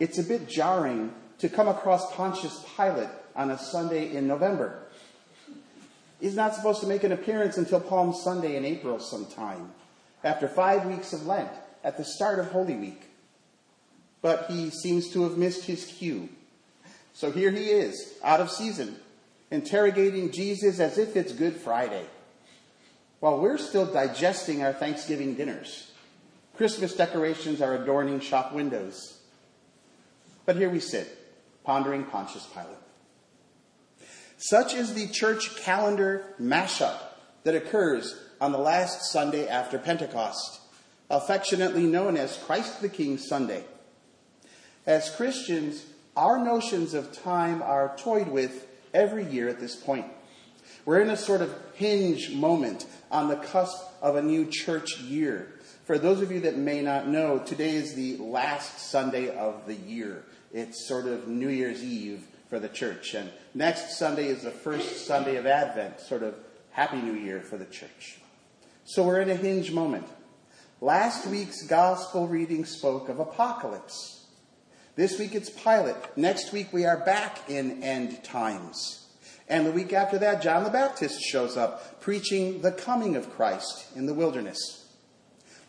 it's a bit jarring to come across Pontius Pilate on a Sunday in November. He's not supposed to make an appearance until Palm Sunday in April sometime, after five weeks of Lent, at the start of Holy Week. But he seems to have missed his cue. So here he is, out of season, interrogating Jesus as if it's Good Friday, while we're still digesting our Thanksgiving dinners. Christmas decorations are adorning shop windows. But here we sit, pondering Pontius Pilate. Such is the church calendar mashup that occurs on the last Sunday after Pentecost, affectionately known as Christ the King Sunday. As Christians, our notions of time are toyed with every year at this point. We're in a sort of hinge moment on the cusp of a new church year. For those of you that may not know, today is the last Sunday of the year. It's sort of New Year's Eve for the church. And next Sunday is the first Sunday of Advent, sort of Happy New Year for the church. So we're in a hinge moment. Last week's gospel reading spoke of apocalypse. This week it's Pilate. Next week we are back in end times. And the week after that, John the Baptist shows up preaching the coming of Christ in the wilderness.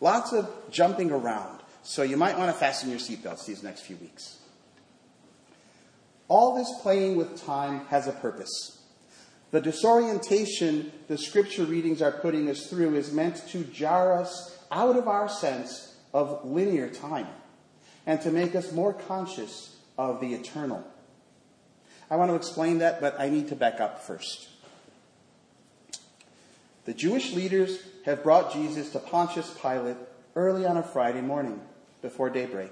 Lots of jumping around. So you might want to fasten your seatbelts these next few weeks. All this playing with time has a purpose. The disorientation the scripture readings are putting us through is meant to jar us out of our sense of linear time and to make us more conscious of the eternal. I want to explain that, but I need to back up first. The Jewish leaders have brought Jesus to Pontius Pilate early on a Friday morning before daybreak.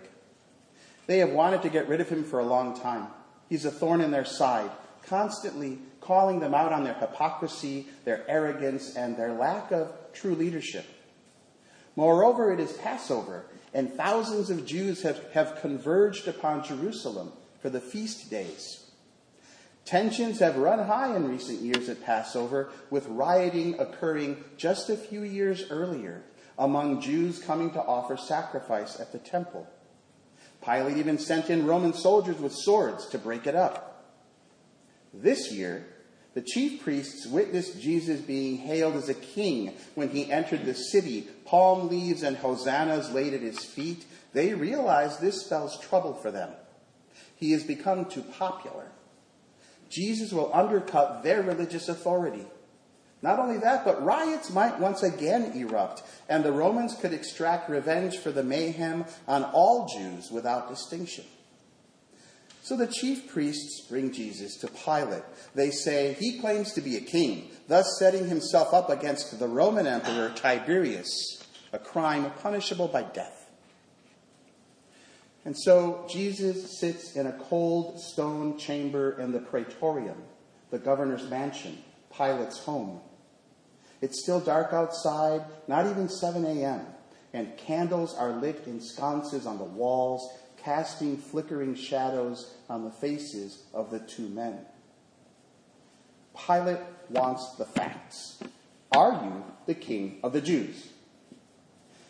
They have wanted to get rid of him for a long time. He's a thorn in their side, constantly calling them out on their hypocrisy, their arrogance, and their lack of true leadership. Moreover, it is Passover, and thousands of Jews have, have converged upon Jerusalem for the feast days. Tensions have run high in recent years at Passover, with rioting occurring just a few years earlier among Jews coming to offer sacrifice at the temple. Pilate even sent in Roman soldiers with swords to break it up. This year, the chief priests witnessed Jesus being hailed as a king when he entered the city, palm leaves and hosannas laid at his feet. They realized this spells trouble for them. He has become too popular. Jesus will undercut their religious authority. Not only that, but riots might once again erupt, and the Romans could extract revenge for the mayhem on all Jews without distinction. So the chief priests bring Jesus to Pilate. They say he claims to be a king, thus setting himself up against the Roman emperor Tiberius, a crime punishable by death. And so Jesus sits in a cold stone chamber in the praetorium, the governor's mansion, Pilate's home. It's still dark outside, not even 7 a.m., and candles are lit in sconces on the walls, casting flickering shadows on the faces of the two men. Pilate wants the facts. Are you the king of the Jews?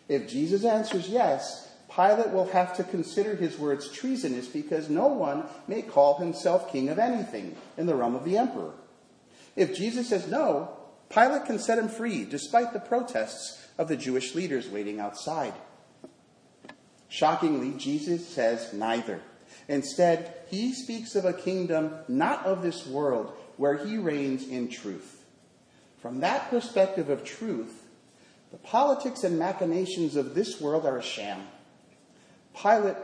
If Jesus answers yes, Pilate will have to consider his words treasonous because no one may call himself king of anything in the realm of the emperor. If Jesus says no, Pilate can set him free despite the protests of the Jewish leaders waiting outside. Shockingly, Jesus says neither. Instead, he speaks of a kingdom not of this world where he reigns in truth. From that perspective of truth, the politics and machinations of this world are a sham. Pilate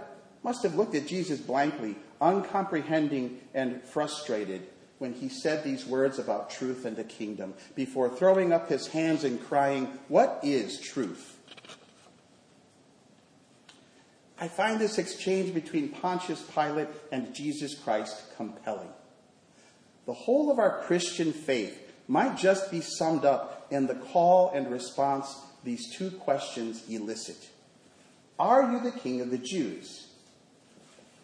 must have looked at Jesus blankly, uncomprehending and frustrated when he said these words about truth and the kingdom before throwing up his hands and crying, What is truth? I find this exchange between Pontius Pilate and Jesus Christ compelling. The whole of our Christian faith might just be summed up in the call and response these two questions elicit Are you the king of the Jews?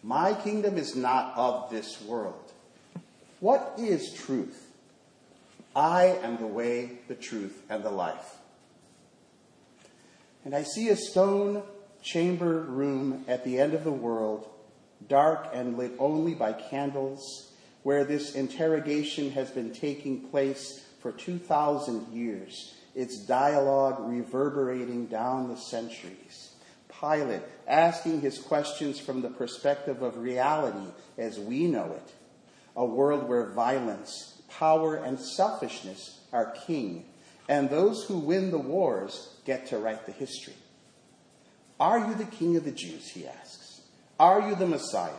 My kingdom is not of this world. What is truth? I am the way, the truth, and the life. And I see a stone chamber room at the end of the world dark and lit only by candles, where this interrogation has been taking place for 2,000 years, its dialogue reverberating down the centuries. Pilate asking his questions from the perspective of reality as we know it, a world where violence, power, and selfishness are king, and those who win the wars get to write the history. Are you the king of the Jews? He asks. Are you the Messiah?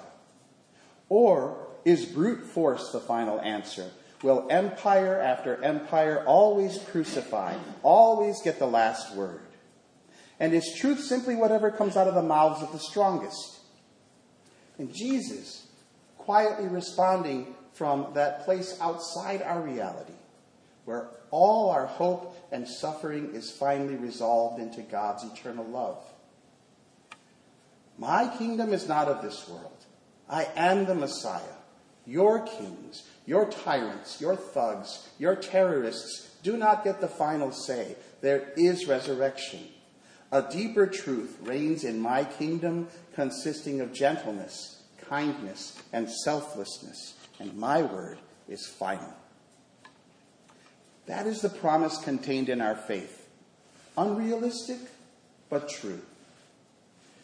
Or is brute force the final answer? Will empire after empire always crucify, always get the last word? And is truth simply whatever comes out of the mouths of the strongest? And Jesus, quietly responding from that place outside our reality, where all our hope and suffering is finally resolved into God's eternal love. My kingdom is not of this world. I am the Messiah. Your kings, your tyrants, your thugs, your terrorists do not get the final say. There is resurrection. A deeper truth reigns in my kingdom consisting of gentleness, kindness, and selflessness, and my word is final. That is the promise contained in our faith. Unrealistic, but true.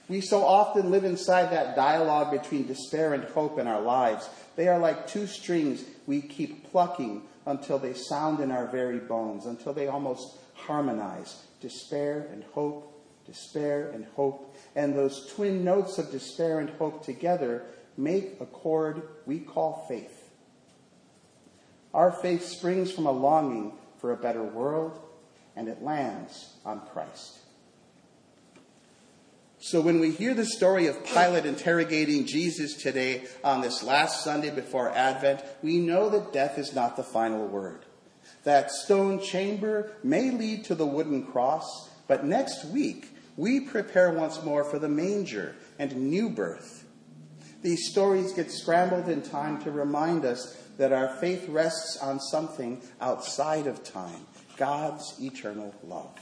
We so often live inside that dialogue between despair and hope in our lives. They are like two strings we keep plucking until they sound in our very bones, until they almost harmonize. Despair and hope, despair and hope. And those twin notes of despair and hope together make a chord we call faith. Our faith springs from a longing for a better world, and it lands on Christ. So when we hear the story of Pilate interrogating Jesus today on this last Sunday before Advent, we know that death is not the final word. That stone chamber may lead to the wooden cross, but next week we prepare once more for the manger and new birth. These stories get scrambled in time to remind us that our faith rests on something outside of time God's eternal love.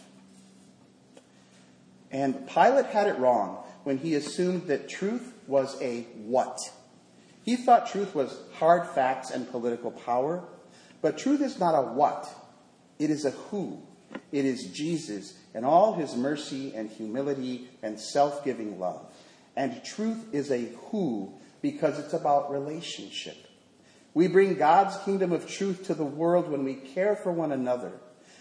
And Pilate had it wrong when he assumed that truth was a what. He thought truth was hard facts and political power, but truth is not a what, it is a who. It is Jesus and all his mercy and humility and self giving love. And truth is a who because it's about relationship. We bring God's kingdom of truth to the world when we care for one another,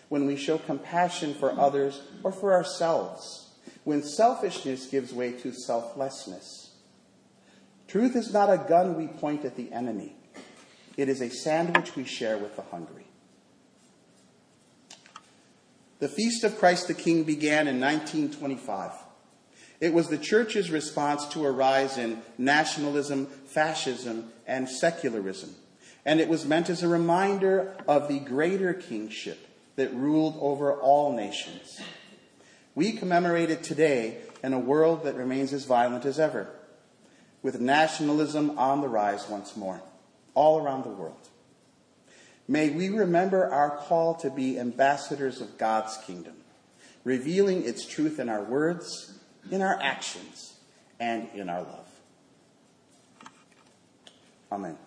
when we show compassion for others or for ourselves when selfishness gives way to selflessness. Truth is not a gun we point at the enemy, it is a sandwich we share with the hungry. The Feast of Christ the King began in 1925. It was the church's response to a rise in nationalism, fascism, and secularism. And it was meant as a reminder of the greater kingship that ruled over all nations. We commemorate it today in a world that remains as violent as ever, with nationalism on the rise once more, all around the world. May we remember our call to be ambassadors of God's kingdom, revealing its truth in our words, in our actions, and in our love. Amen.